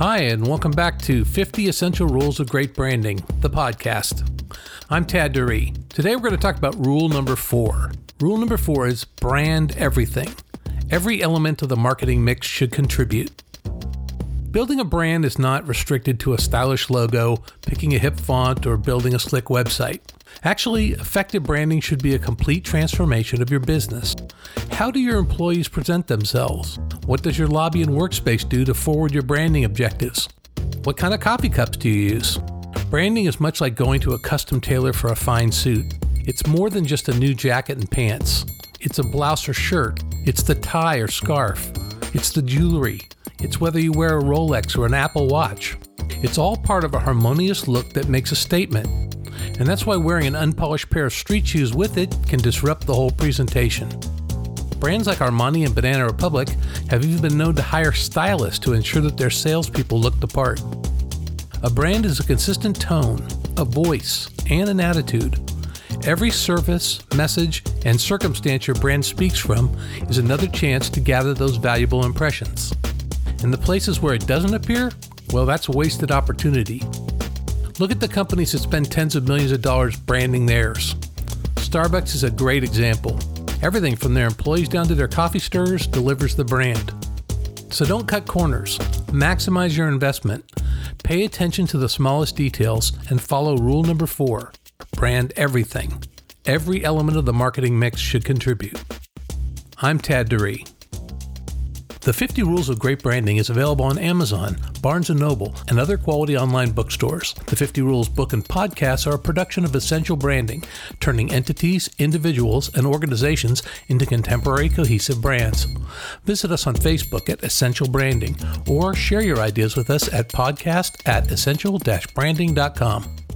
Hi, and welcome back to 50 Essential Rules of Great Branding, the podcast. I'm Tad Duree. Today we're going to talk about rule number four. Rule number four is brand everything. Every element of the marketing mix should contribute. Building a brand is not restricted to a stylish logo, picking a hip font, or building a slick website. Actually, effective branding should be a complete transformation of your business. How do your employees present themselves? What does your lobby and workspace do to forward your branding objectives? What kind of coffee cups do you use? Branding is much like going to a custom tailor for a fine suit. It's more than just a new jacket and pants. It's a blouse or shirt. It's the tie or scarf. It's the jewelry. It's whether you wear a Rolex or an Apple Watch. It's all part of a harmonious look that makes a statement. And that's why wearing an unpolished pair of street shoes with it can disrupt the whole presentation. Brands like Armani and Banana Republic have even been known to hire stylists to ensure that their salespeople look the part. A brand is a consistent tone, a voice, and an attitude. Every service, message, and circumstance your brand speaks from is another chance to gather those valuable impressions. In the places where it doesn't appear, well, that's a wasted opportunity. Look at the companies that spend tens of millions of dollars branding theirs. Starbucks is a great example. Everything from their employees down to their coffee stirrers delivers the brand. So don't cut corners. Maximize your investment. Pay attention to the smallest details and follow rule number four brand everything. Every element of the marketing mix should contribute. I'm Tad Duree. The 50 Rules of Great Branding is available on Amazon, Barnes & Noble, and other quality online bookstores. The 50 Rules book and podcasts are a production of Essential Branding, turning entities, individuals, and organizations into contemporary cohesive brands. Visit us on Facebook at Essential Branding or share your ideas with us at podcast at essential-branding.com.